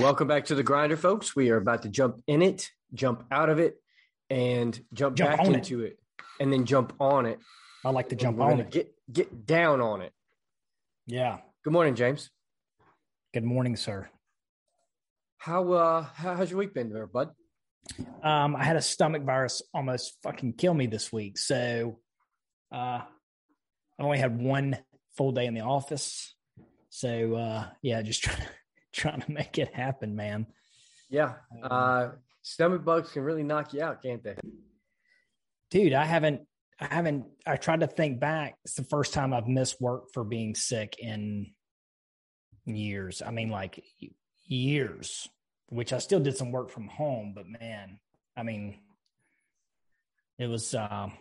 Welcome back to the grinder, folks. We are about to jump in it, jump out of it, and jump, Jump back on it. into it. and then jump on it. I like to jump on it. Get get down on it. Yeah. Good morning, James. Good morning, sir. How uh how, how's your week been there, bud? Um, I had a stomach virus almost fucking kill me this week. So uh I only had one full day in the office. So uh yeah, just trying to trying to make it happen, man. Yeah. Um, Uh stomach bugs can really knock you out, can't they? Dude, I haven't I haven't I tried to think back. It's the first time I've missed work for being sick in years. I mean like years, which I still did some work from home, but man, I mean it was um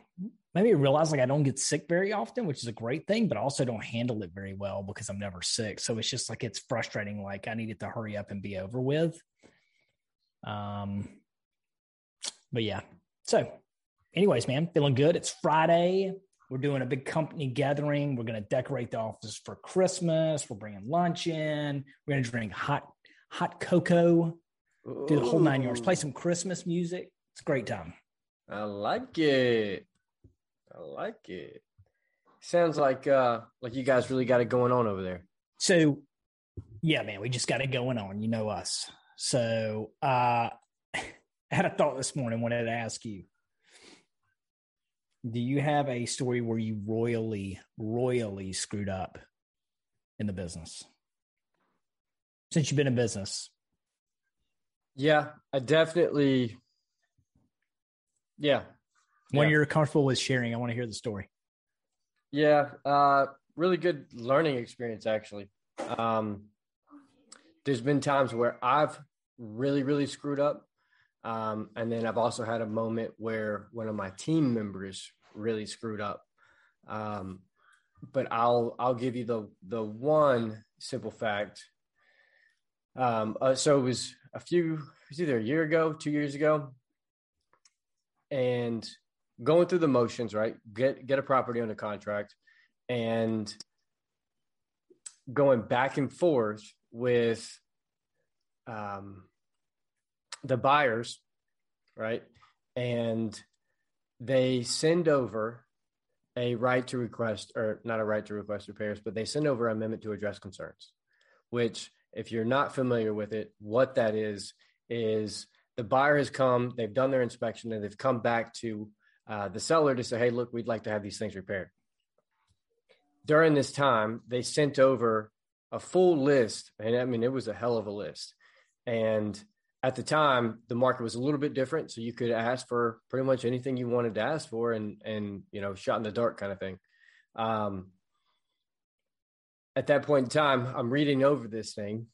maybe I realized like I don't get sick very often, which is a great thing, but I also don't handle it very well because I'm never sick. So it's just like it's frustrating. Like I needed to hurry up and be over with. Um, but yeah. So, anyways, man, feeling good. It's Friday. We're doing a big company gathering. We're gonna decorate the office for Christmas. We're bringing lunch in. We're gonna drink hot hot cocoa. Do the whole nine yards. Play some Christmas music. It's a great time. I like it. I like it. Sounds like uh like you guys really got it going on over there. So, yeah, man, we just got it going on. You know us. So, uh, I had a thought this morning. Wanted to ask you: Do you have a story where you royally, royally screwed up in the business since you've been in business? Yeah, I definitely Yeah. When Yeah. you're comfortable with sharing, I want to hear the story. Yeah, uh, really good learning experience actually. Um, there's been times where I've really, really screwed up, um, and then I've also had a moment where one of my team members really screwed up. Um, but I'll I'll give you the the one simple fact. Um, uh, so it was a few, it was either a year ago, two years ago, and going through the motions, right? Get get a property under contract and going back and forth with um, the buyers, right? And they send over a right to request, or not a right to request repairs, but they send over an amendment to address concerns, which, if you're not familiar with it, what that is, is the buyer has come, they've done their inspection, and they've come back to uh, the seller to say, hey, look, we'd like to have these things repaired. During this time, they sent over a full list. And I mean, it was a hell of a list. And at the time, the market was a little bit different. So you could ask for pretty much anything you wanted to ask for and, and, you know, shot in the dark kind of thing. Um, at that point in time, I'm reading over this thing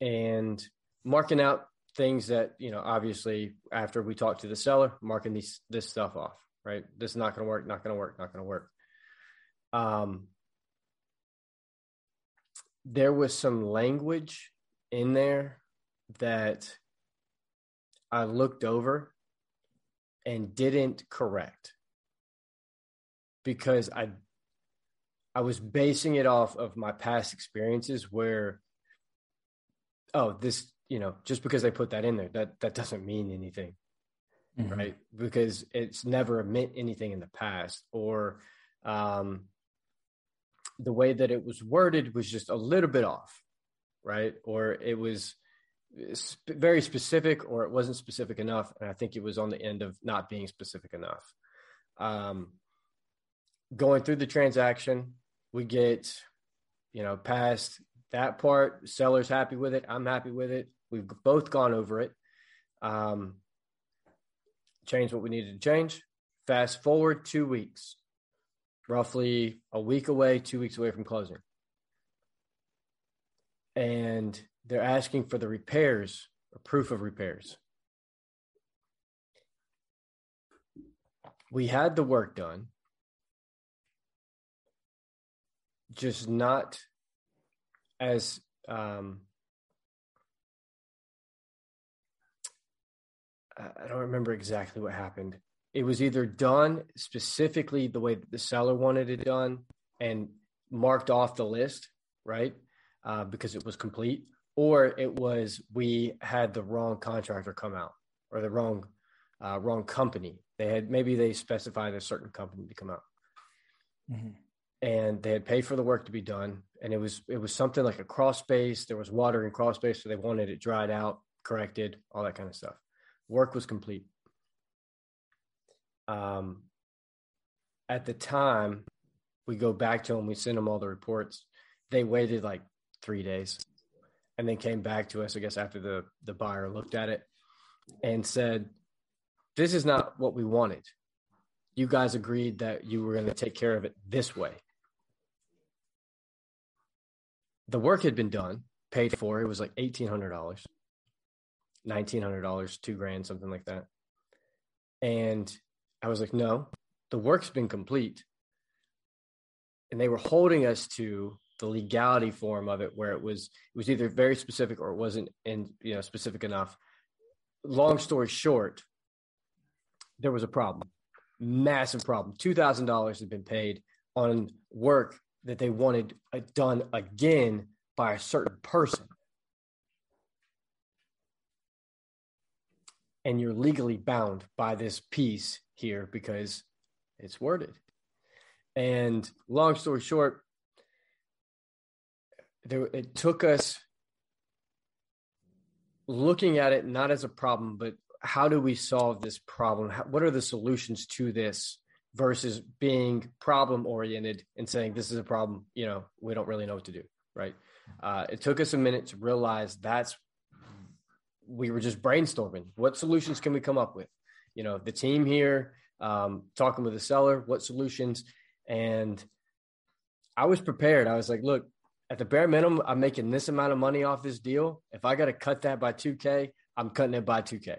and marking out things that you know obviously after we talk to the seller marking these this stuff off right? This is not going to work not going to work not going to work. Um there was some language in there that i looked over and didn't correct because i i was basing it off of my past experiences where oh this you know just because they put that in there that that doesn't mean anything Mhm. right? Because it's never meant anything in the past or um the way that it was worded was just a little bit off right? Or it was sp- very specific or it wasn't specific enough and i think it was on the end of not being specific enough. Um going through the transaction we get you know past that part. Seller's happy with it. I'm happy with it. We've both gone over it. Um changed what we needed to change. Fast forward two weeks roughly a week away two weeks away from closing. And they're asking for the repairs or proof of repairs. We had the work done just not as um I don't remember exactly what happened. It was either done specifically the way the seller wanted it done and marked off the list, right? Uh, because it was complete, or it was we had the wrong contractor come out or the wrong uh, wrong company. They had maybe they specified a certain company to come out, mm-hmm. And they had paid for the work to be done. And it was it was something like a crawl space. There was water in crawl space, so they wanted it dried out, corrected, all that kind of stuff. Work was complete. Um, at the time, we go back to them. We send them all the reports. They waited like three days, and then came back to us. I guess after the the buyer looked at it and said, this is not what we wanted. You guys agreed that you were going to take care of it this way. The work had been done, paid for. It was like $1,800, $1,900, two grand, something like that. And I was like, no, the work's been complete. And they were holding us to the legality form of it where it was it was either very specific or it wasn't in you know specific enough long story short there was a problem, massive problem. Two thousand dollars had been paid on work that they wanted uh, done again by a certain person, and you're legally bound by this piece here because it's worded. And long story short, there, it took us looking at it not as a problem, but how do we solve this problem? How, what are the solutions to this versus being problem oriented and saying this is a problem, you know, we don't really know what to do, right? Uh, it took us a minute to realize that's we were just brainstorming. What solutions can we come up with? You know, the team here, um, talking with the seller, what solutions? And I was prepared. I was like, look, at the bare minimum, I'm making this amount of money off this deal. If I got to cut that by 2K, I'm cutting it by 2K.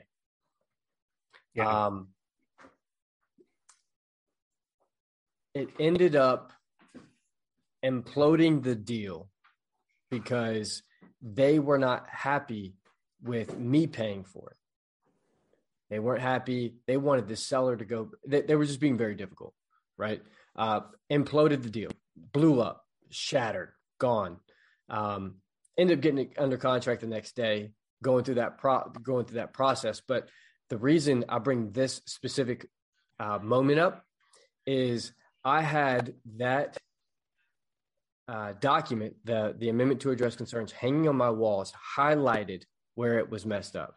Yeah. Um, it ended up imploding the deal because they were not happy with me paying for it. They weren't happy. They wanted the seller to go. They, they were just being very difficult, right? Uh, imploded the deal, blew up, shattered, gone. Um, ended up getting it under contract the next day, going through that pro- going through that process. But the reason I bring this specific uh, moment up is I had that uh, document, the the amendment to address concerns, hanging on my walls, highlighted where it was messed up,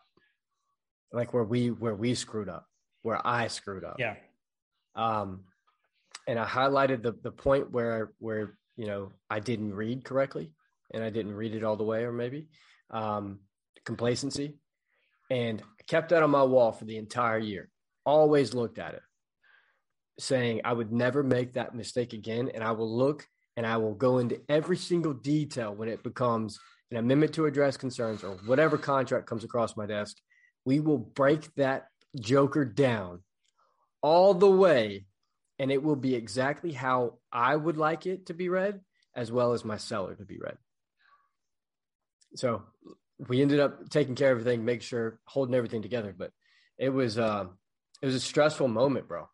like where we where we screwed up, where I screwed up. Yeah. Um, and I highlighted the the point where where you know I didn't read correctly, and I didn't read it all the way, or maybe um, complacency, and kept that on my wall for the entire year. Always looked at it, saying I would never make that mistake again. And I will look and I will go into every single detail when it becomes an amendment to address concerns or whatever contract comes across my desk. We will break that joker down all the way, and it will be exactly how I would like it to be read, as well as my seller to be read. So we ended up taking care of everything, make sure holding everything together. But it was uh, it was a stressful moment, bro.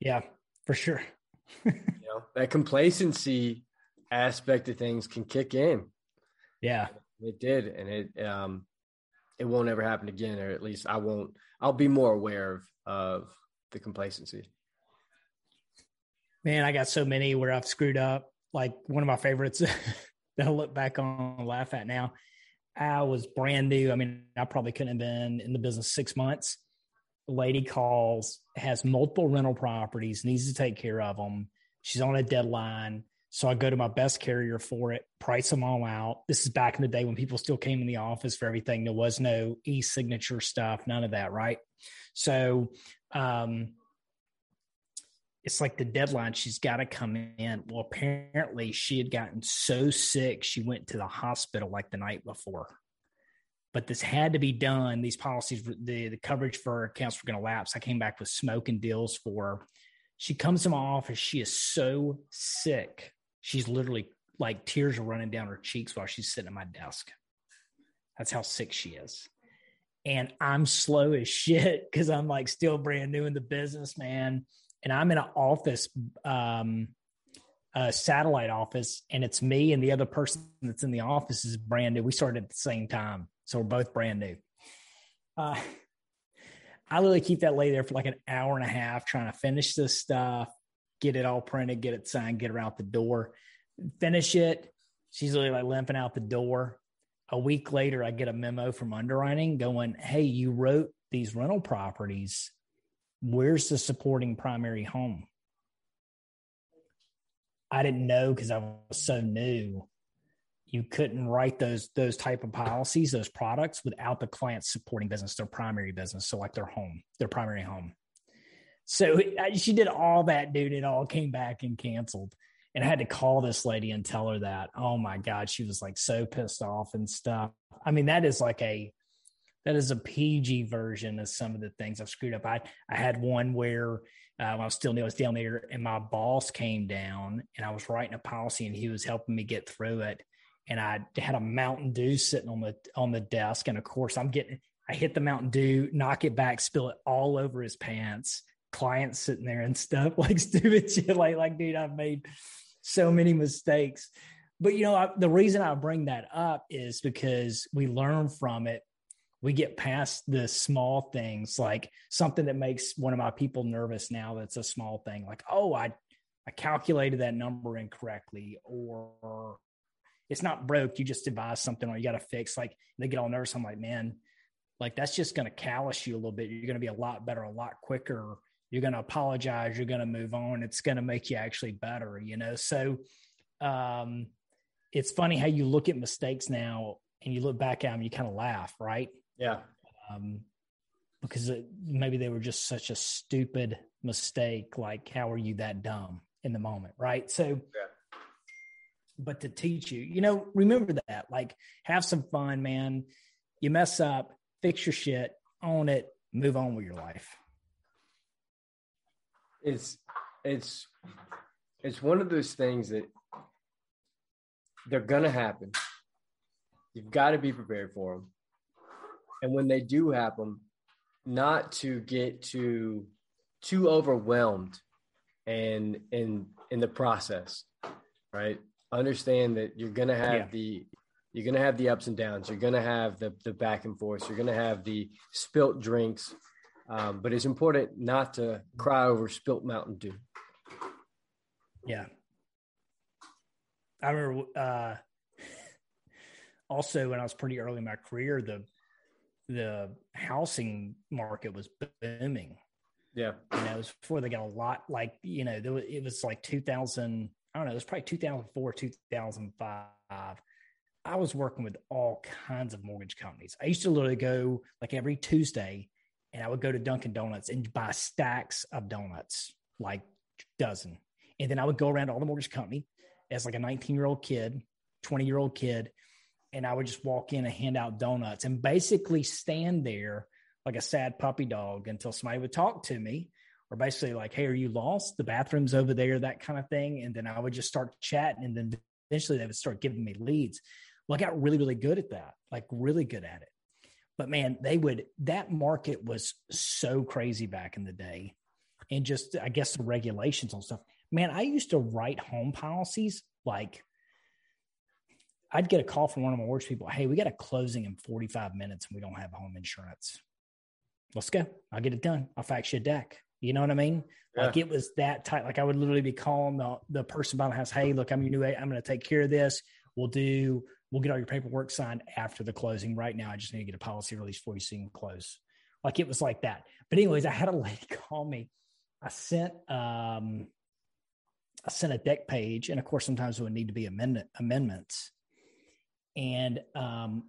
Yeah, for sure. you know that complacency aspect of things can kick in. Yeah, it did, and it um, it won't ever happen again, or at least I won't. I'll be more aware of of the complacency. Man, I got so many where I've screwed up. Like one of my favorites that I look back on and laugh at now I was brand new. I mean, I probably couldn't have been in the business six months. Lady calls, has multiple rental properties, needs to take care of them. She's on a deadline. So I go to my best carrier for it, price them all out. This is back in the day when people still came in the office for everything. There was no e signature stuff, none of that, right? So um, it's like the deadline she's got to come in well apparently she had gotten so sick she went to the hospital like the night before but this had to be done. These policies the, the coverage for accounts were going to lapse. I came back with smoke and deals for her she comes to my office she is so sick. She's literally like tears are running down her cheeks while she's sitting at my desk. That's how sick she is. And I'm slow as shit because I'm like still brand new in the business, man. And I'm in an office, um, a satellite office, and it's me and the other person that's in the office is brand new. We started at the same time, so we're both brand new. Uh, I literally keep that lady there for like an hour and a half trying to finish this stuff, get it all printed, get it signed, get her out the door, finish it. She's literally like limping out the door a week later, I get a memo from underwriting going, Hey, you wrote these rental properties. Where's the supporting primary home? I didn't know because I was so new. You couldn't write those those type of policies, those products, without the client's supporting business, their primary business, so like their home, their primary home. So she did all that, dude. It all came back and canceled and I had to call this lady and tell her that. Oh my God, she was like so pissed off and stuff. I mean, that is like a that is a PG version of some of the things I've screwed up. I I had one where uh, when I was still new, I was down there, and my boss came down, and I was writing a policy, and he was helping me get through it. And I had a Mountain Dew sitting on the on the desk, and of course, I'm getting I hit the Mountain Dew, knock it back, spill it all over his pants. Clients sitting there and stuff like stupid shit. Like like dude, I've made so many mistakes. But you know, I, the reason I bring that up is because we learn from it. We get past the small things, like something that makes one of my people nervous now. That's a small thing, like oh, I I calculated that number incorrectly, or it's not broke. You just advise something, or you got to fix. Like they get all nervous. I'm like, man, like that's just going to callous you a little bit. You're going to be a lot better, a lot quicker you're going to apologize you're going to move on it's going to make you actually better you know so um it's funny how you look at mistakes now and you look back at them you kind of laugh right yeah um because it, maybe they were just such a stupid mistake like how are you that dumb in the moment right so yeah. But to teach you you know remember that like have some fun man you mess up fix your shit own it move on with your life it's it's it's one of those things that they're gonna happen. You've got to be prepared for them, and when they do happen, not to get too too overwhelmed and in in the process, right? Understand that you're gonna have yeah. the you're gonna have the ups and downs. You're gonna have the the back and forth. You're gonna have the spilt drinks um, but it's important not to cry over spilt Mountain Dew. Yeah. I remember uh, also when I was pretty early in my career, the the housing market was booming. Yeah. You know, it was before they got a lot like, you know, there was, it was like 2000, I don't know, it was probably 2004, 2005. I was working with all kinds of mortgage companies. I used to literally go like every Tuesday and I would go to Dunkin' Donuts and buy stacks of donuts, like dozen. And then I would go around all the mortgage company as like a 19 year old kid, 20 year old kid, and I would just walk in and hand out donuts and basically stand there like a sad puppy dog until somebody would talk to me or basically like, Hey, are you lost? The bathroom's over there, that kind of thing. And then I would just start chatting and then eventually they would start giving me leads. Well, I got really, really good at that, like really good at it. But man, they would, that market was so crazy back in the day. And just, I guess, the regulations and stuff. Man, I used to write home policies like, I'd get a call from one of my work people. Hey, we got a closing in 45 minutes and we don't have home insurance. Let's go. I'll get it done. I'll fax you a deck. You know what I mean? Yeah. Like it was that tight. Like I would literally be calling the, the person behind the house. Hey, look, I'm your new. I'm going to take care of this. We'll do We'll get all your paperwork signed after the closing. Right now, I just need to get a policy release for you so you can close. Like it was like that. But anyways, I had a lady call me. I sent um I sent a deck page, and of course, sometimes it would need to be amendment amendments. And um,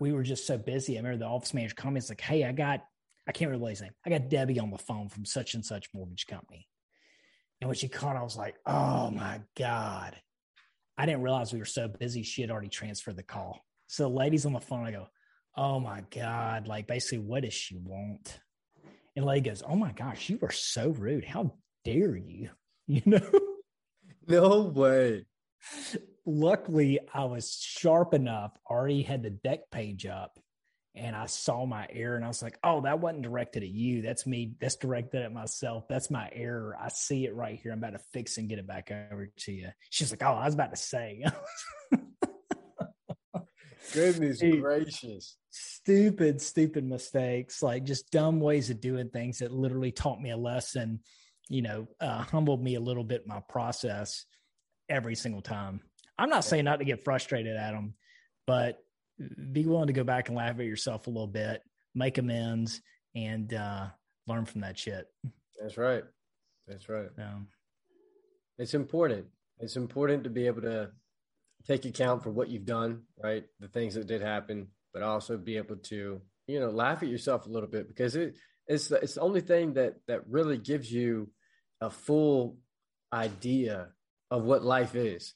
we were just so busy. I remember the office manager called me. It's like, "Hey, I got I can't remember his name. I got Debbie on the phone from such and such mortgage company." And when she called, I was like, "Oh my god!" I didn't realize we were so busy. She had already transferred the call. So, ladies on the phone, I go, Oh my God. Like, basically, what does she want? And lady goes, Oh my gosh, you are so rude. How dare you? You know? No way. Luckily, I was sharp enough, already had the deck page up. And I saw my error and I was like, oh, that wasn't directed at you. That's me. That's directed at myself. That's my error. I see it right here. I'm about to fix and get it back over to you. She's like, oh, I was about to say. Goodness Dude, gracious. Stupid, stupid mistakes, like just dumb ways of doing things that literally taught me a lesson, you know, uh, humbled me a little bit in my process every single time. I'm not saying not to get frustrated at them, but be willing to go back and laugh at yourself a little bit, make amends, and uh, learn from that shit. That's right. That's right. Um, it's important. It's important to be able to take account for what you've done, right? The things that did happen, but also be able to, you know, laugh at yourself a little bit because it it's the, it's the only thing that that really gives you a full idea of what life is.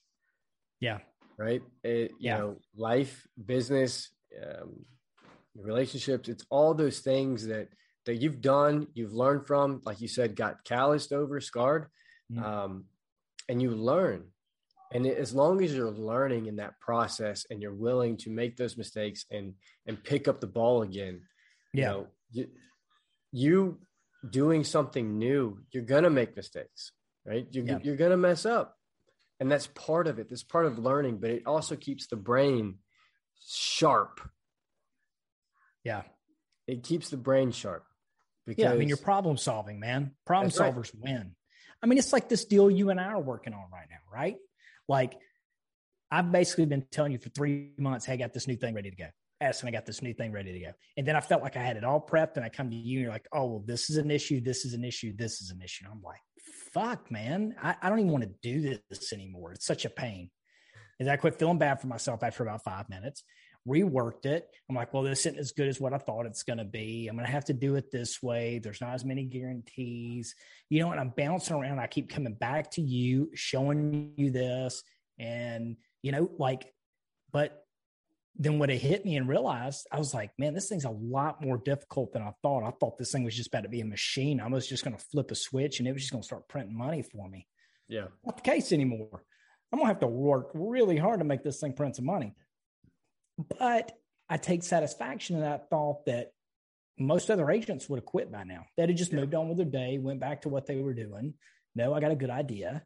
Yeah. Right. It, you yeah. know, life, business, um, relationships. It's all those things that that you've done, you've learned from, like you said, got calloused over, scarred, mm. um, and you learn and as long as you're learning in that process and you're willing to make those mistakes and and pick up the ball again yeah you, know, you, you doing something new you're gonna make mistakes right you're, yeah. you're gonna mess up and that's part of it that's part of learning but it also keeps the brain sharp yeah it keeps the brain sharp because yeah i mean you're problem solving man problem solvers right. win i mean it's like this deal you and i are working on right now right like I've basically been telling you for three months, hey, I got this new thing ready to go. Addison, I got this new thing ready to go. And then I felt like I had it all prepped and I come to you and you're like, oh, well, this is an issue. This is an issue. This is an issue. And I'm like, fuck, man, I, I don't even want to do this anymore. It's such a pain. And I quit feeling bad for myself after about five minutes, reworked it. I'm like, well, this isn't as good as what I thought it's going to be. I'm going to have to do it this way. There's not as many guarantees. You know, and I'm bouncing around. I keep coming back to you, showing you this and, you know, like, but then when it hit me and realized, I was like, man, this thing's a lot more difficult than I thought. I thought this thing was just about to be a machine. I was just going to flip a switch and it was just going to start printing money for me. Yeah. Not the case anymore. I'm going to have to work really hard to make this thing print some money. But I take satisfaction in that thought that most other agents would have quit by now. They'd have just yeah. moved on with their day, went back to what they were doing. No, I got a good idea.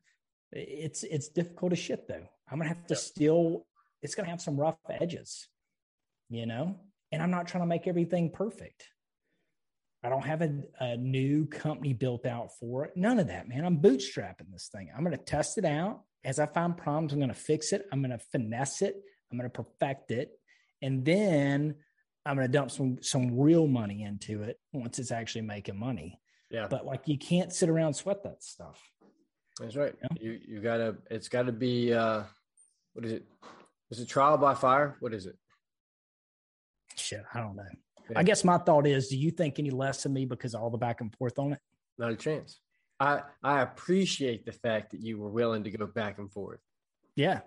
It's it's difficult as shit though. I'm gonna have to still. It's gonna have some rough edges, you know. And I'm not trying to make everything perfect. I don't have a, a new company built out for it. None of that, man. I'm bootstrapping this thing. I'm going to test it out. As I find problems, I'm going to fix it. I'm going to finesse it. I'm going to perfect it. And then I'm going to dump some some real money into it once it's actually making money. Yeah. But like you can't sit around sweat that stuff. That's right. Yeah. You you gotta. It's got to be. uh What is it? Is it trial by fire? What is it? Shit, I don't know. Yeah. I guess my thought is, do you think any less of me because of all the back and forth on it? Not a chance. I I appreciate the fact that you were willing to go back and forth. Yeah.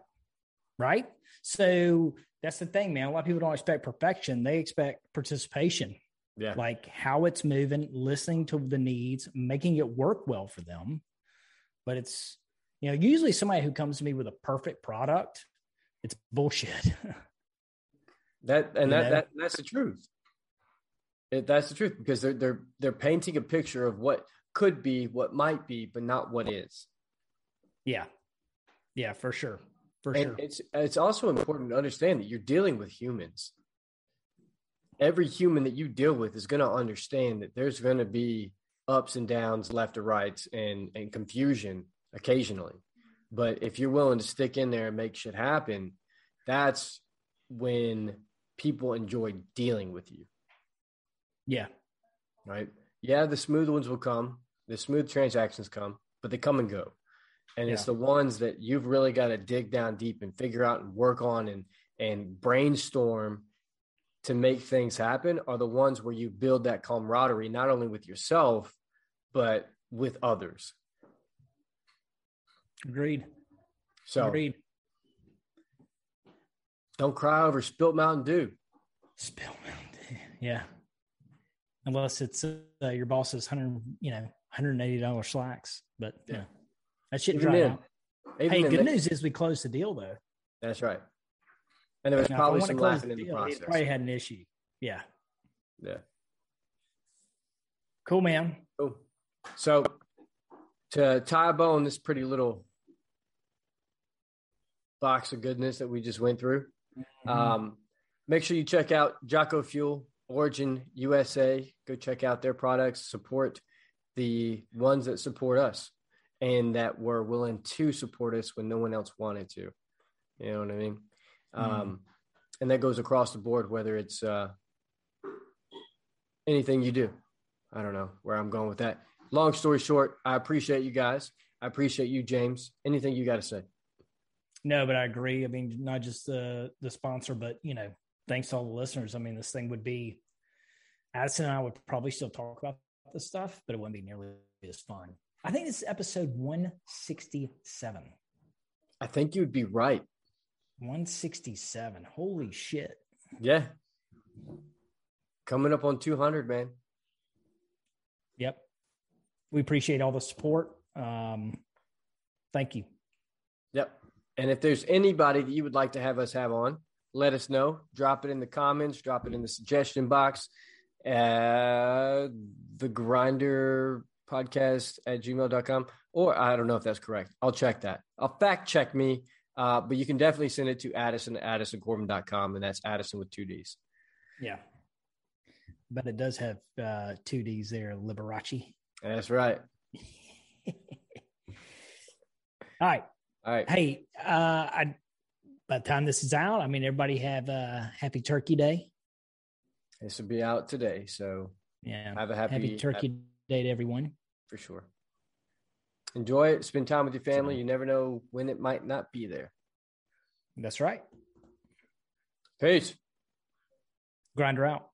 Right. So that's the thing, man. A lot of people don't expect perfection; they expect participation. Yeah. Like how it's moving, listening to the needs, making it work well for them but it's you know usually somebody who comes to me with a perfect product it's bullshit. That and that, that that's the truth. It, that's the truth because they're they're they're painting a picture of what could be what might be but not what is. Yeah. Yeah for sure. For and sure. it's it's also important to understand that you're dealing with humans. Every human that you deal with is going to understand that there's going to be ups and downs, left or rights, and and confusion occasionally. But if you're willing to stick in there and make shit happen, that's when people enjoy dealing with you. Yeah. Right. Yeah, the smooth ones will come. The smooth transactions come, but they come and go. And yeah. it's the ones that you've really got to dig down deep and figure out and work on and and brainstorm to make things happen are the ones where you build that camaraderie not only with yourself but with others agreed so agreed don't cry over spilt mountain dew spilt mountain dew yeah unless it's uh, your boss's 100 you know 180 dollar slacks but yeah, yeah. that shit dry out hey good news is we closed the deal though that's right and there was now, probably some laughing in the process. Probably had an issue. Yeah. Yeah. Cool, man. Cool. So to tie a on this pretty little box of goodness that we just went through, Mm-hmm. um, make sure you check out Jocko Fuel, Origin USA. Go check out their products. Support the ones that support us and that were willing to support us when no one else wanted to. You know what I mean? Mhm. Um, and that goes across the board, whether it's uh, anything you do. I don't know where I'm going with that. Long story short, I appreciate you guys. I appreciate you, James. Anything you got to say? No, but I agree. I mean, not just the the sponsor, but you know, thanks to all the listeners. I mean, this thing would be Addison and I would probably still talk about this stuff, but it wouldn't be nearly as fun. I think this is episode 167. I think you'd be right. 167. Holy shit. Yeah. Coming up on 200, man. Yep. We appreciate all the support. Um, thank you. Yep. And if there's anybody that you would like to have us have on, let us know. Drop it in the comments, drop it in the suggestion box. Uh, the grinder podcast at gmail.com. Or I don't know if that's correct. I'll check that. I'll fact check me. Uh, but you can definitely send it to Addison at AddisonCorbin.com, and that's Addison with two D's. Yeah. But it does have uh, two D's there, Liberace. That's right. All right. All right. Hey, uh, I, by the time this is out, I mean, everybody have a happy Turkey Day. This will be out today. So Yeah. have a happy, Happy Turkey Day to everyone. for sure. Enjoy it. Spend time with your family. You never know when it might not be there. That's right. Peace. Grinder out.